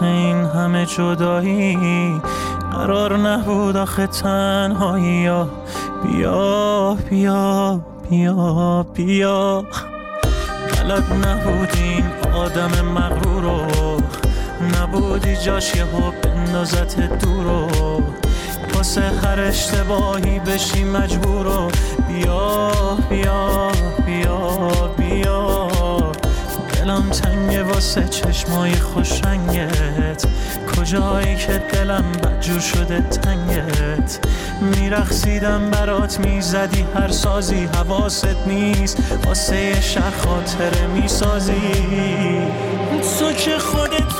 آخه این همه جدایی. قرار نبود آخه تنهایی یا بیا بیا بیا بیا. بلد نبودین آدم مغرور رو. نبودی جاش یه بندازت دور رو. واسه هر اشتباهی بشی مجبور رو. بیا بیا بیا. دلم تنگه واسه چشمای خوش رنگت کجایی که دلم بدجور شده تنگت؟ میرخسیدم برات می‌زدی هر سازی حواست نیست. واسه شهر خاطره می‌سازی. تو که خودت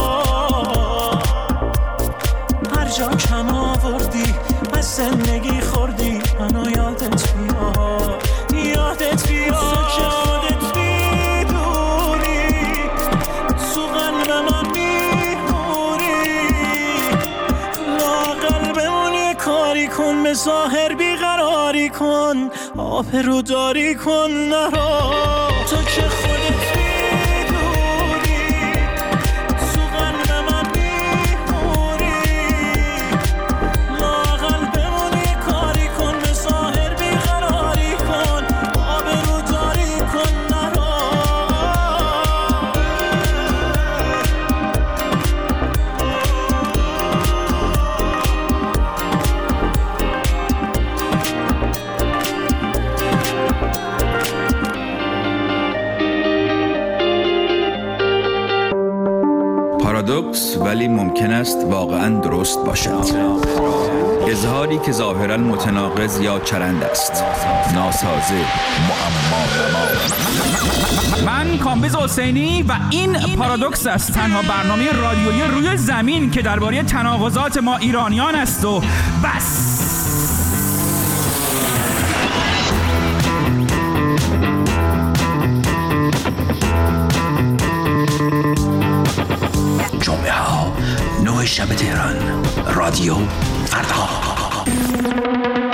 جا کم وردی، از زندگی خوردی. منو یادت بیاد یادت بیاد که خودت می‌دونی تو قلب من میمونی لاقل بمون یه کاری کن به بی قراری کن. آب رو داری کن نرا ممکن است واقعا درست باشد. اظهاری که ظاهرا متناقض یا چرند است. ناسازه معما من کامبیز حسینی و این پارادوکس است. تنها برنامه رادیویی روی زمین که درباره تناقضات ما ایرانیان است و بس. شب تهران. رادیو فردا.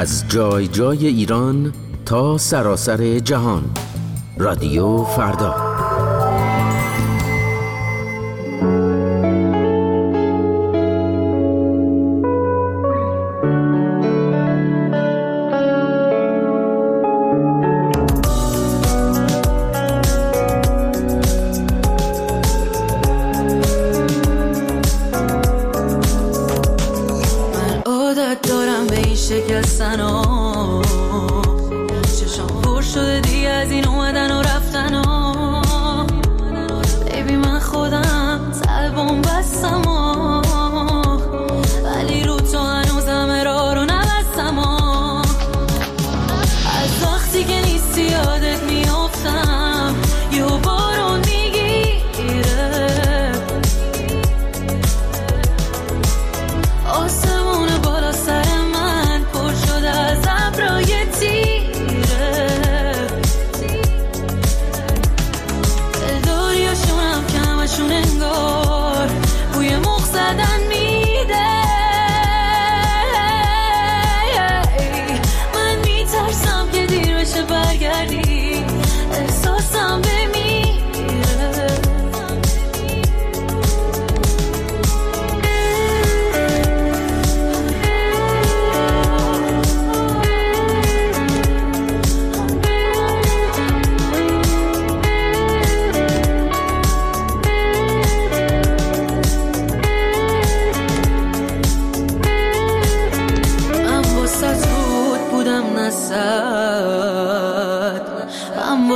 از جای جای ایران تا سراسر جهان. رادیو فردا. nada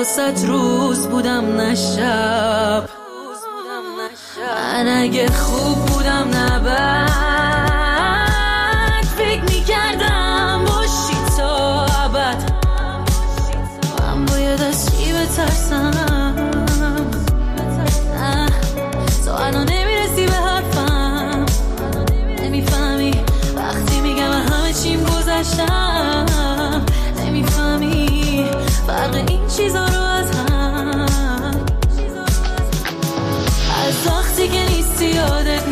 واسه روز بودم نشب من اگه خوب بودم نبد چیزا رو از هم. از وقتی که نیستی یادت